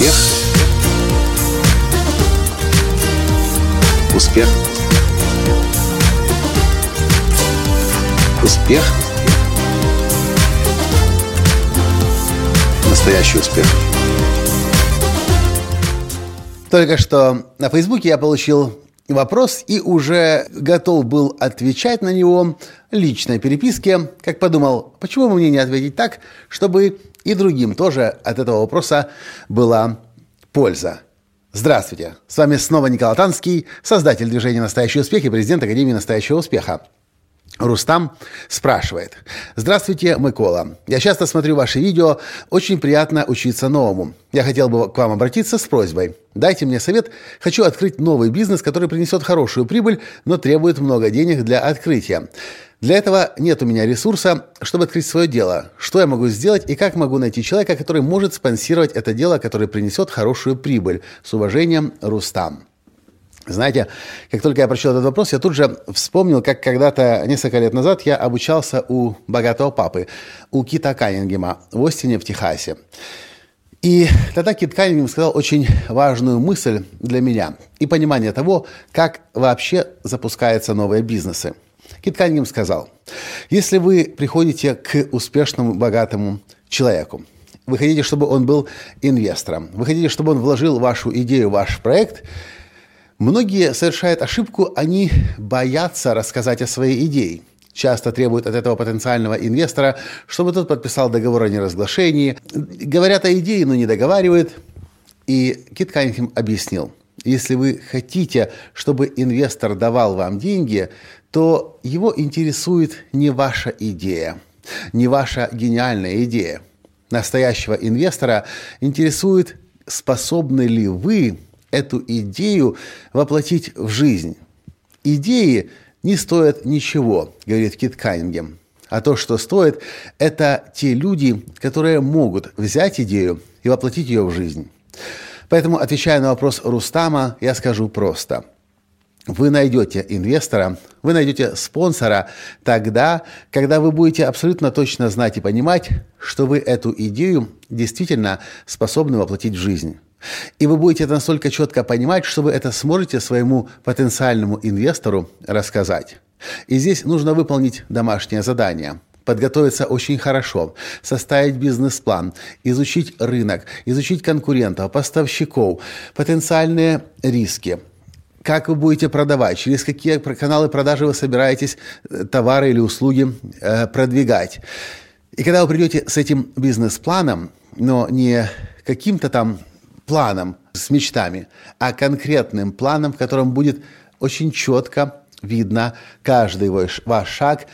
Успех. Успех. Успех. Настоящий успех. Только что на Фейсбуке я получил вопрос и уже готов был отвечать на него личной переписке, как подумал, почему бы мне не ответить так, чтобы и другим тоже от этого вопроса была польза. Здравствуйте! С вами снова Николай Танский, создатель движения «Настоящий успех» и президент Академии «Настоящего успеха». Рустам спрашивает. Здравствуйте, Микола. Я часто смотрю ваши видео. Очень приятно учиться новому. Я хотел бы к вам обратиться с просьбой. Дайте мне совет. Хочу открыть новый бизнес, который принесет хорошую прибыль, но требует много денег для открытия. Для этого нет у меня ресурса, чтобы открыть свое дело. Что я могу сделать и как могу найти человека, который может спонсировать это дело, который принесет хорошую прибыль? С уважением, Рустам. Знаете, как только я прочел этот вопрос, я тут же вспомнил, как когда-то, несколько лет назад, я обучался у богатого папы, у Кита Каннингема в Остине, в Техасе. И тогда Кит Каннингем сказал очень важную мысль для меня и понимание того, как вообще запускаются новые бизнесы. Кит Каннингем сказал, если вы приходите к успешному, богатому человеку, вы хотите, чтобы он был инвестором, вы хотите, чтобы он вложил вашу идею, ваш проект – Многие совершают ошибку, они боятся рассказать о своей идее. Часто требуют от этого потенциального инвестора, чтобы тот подписал договор о неразглашении. Говорят о идее, но не договаривают. И Кит Каннингем объяснил, если вы хотите, чтобы инвестор давал вам деньги, то его интересует не ваша идея, не ваша гениальная идея. Настоящего инвестора интересует, способны ли вы эту идею воплотить в жизнь. Идеи не стоят ничего, говорит Кит Каннингем. А то, что стоит, это те люди, которые могут взять идею и воплотить ее в жизнь. Поэтому, отвечая на вопрос Рустама, я скажу просто. Вы найдете инвестора, вы найдете спонсора тогда, когда вы будете абсолютно точно знать и понимать, что вы эту идею действительно способны воплотить в жизнь. И вы будете это настолько четко понимать, что вы это сможете своему потенциальному инвестору рассказать. И здесь нужно выполнить домашнее задание – подготовиться очень хорошо, составить бизнес-план, изучить рынок, изучить конкурентов, поставщиков, потенциальные риски, как вы будете продавать, через какие каналы продажи вы собираетесь э, товары или услуги э, продвигать. И когда вы придете с этим бизнес-планом, но не каким-то там планом с мечтами, а конкретным планом, в котором будет очень четко видно каждый ваш, ваш шаг,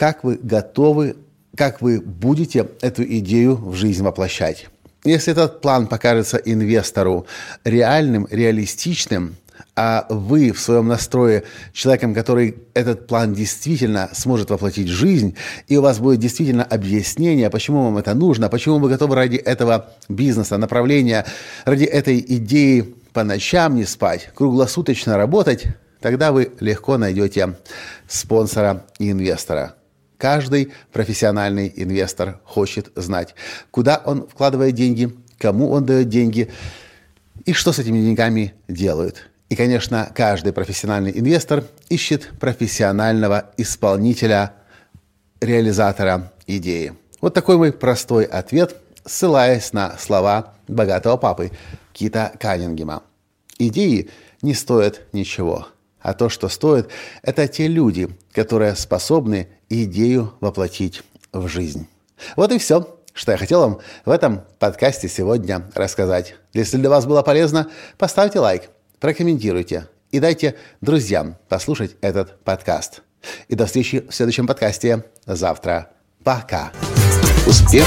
как вы готовы, как вы будете эту идею в жизнь воплощать. Если этот план покажется инвестору реальным, реалистичным, а вы в своем настрое человеком, который этот план действительно сможет воплотить в жизнь, и у вас будет действительно объяснение, почему вам это нужно, почему вы готовы ради этого бизнеса, направления, ради этой идеи по ночам не спать, круглосуточно работать, тогда вы легко найдете спонсора и инвестора. Каждый профессиональный инвестор хочет знать, куда он вкладывает деньги, кому он дает деньги и что с этими деньгами делают. И, конечно, каждый профессиональный инвестор ищет профессионального исполнителя, реализатора идеи. Вот такой мой простой ответ, ссылаясь на слова богатого папы Кита Каннингема. Идеи не стоят ничего, а то, что стоит, это те люди, которые способны идею воплотить в жизнь. Вот и все, что я хотел вам в этом подкасте сегодня рассказать. Если для вас было полезно, поставьте лайк – прокомментируйте и дайте друзьям послушать этот подкаст. И до встречи в следующем подкасте завтра. Пока. Успех.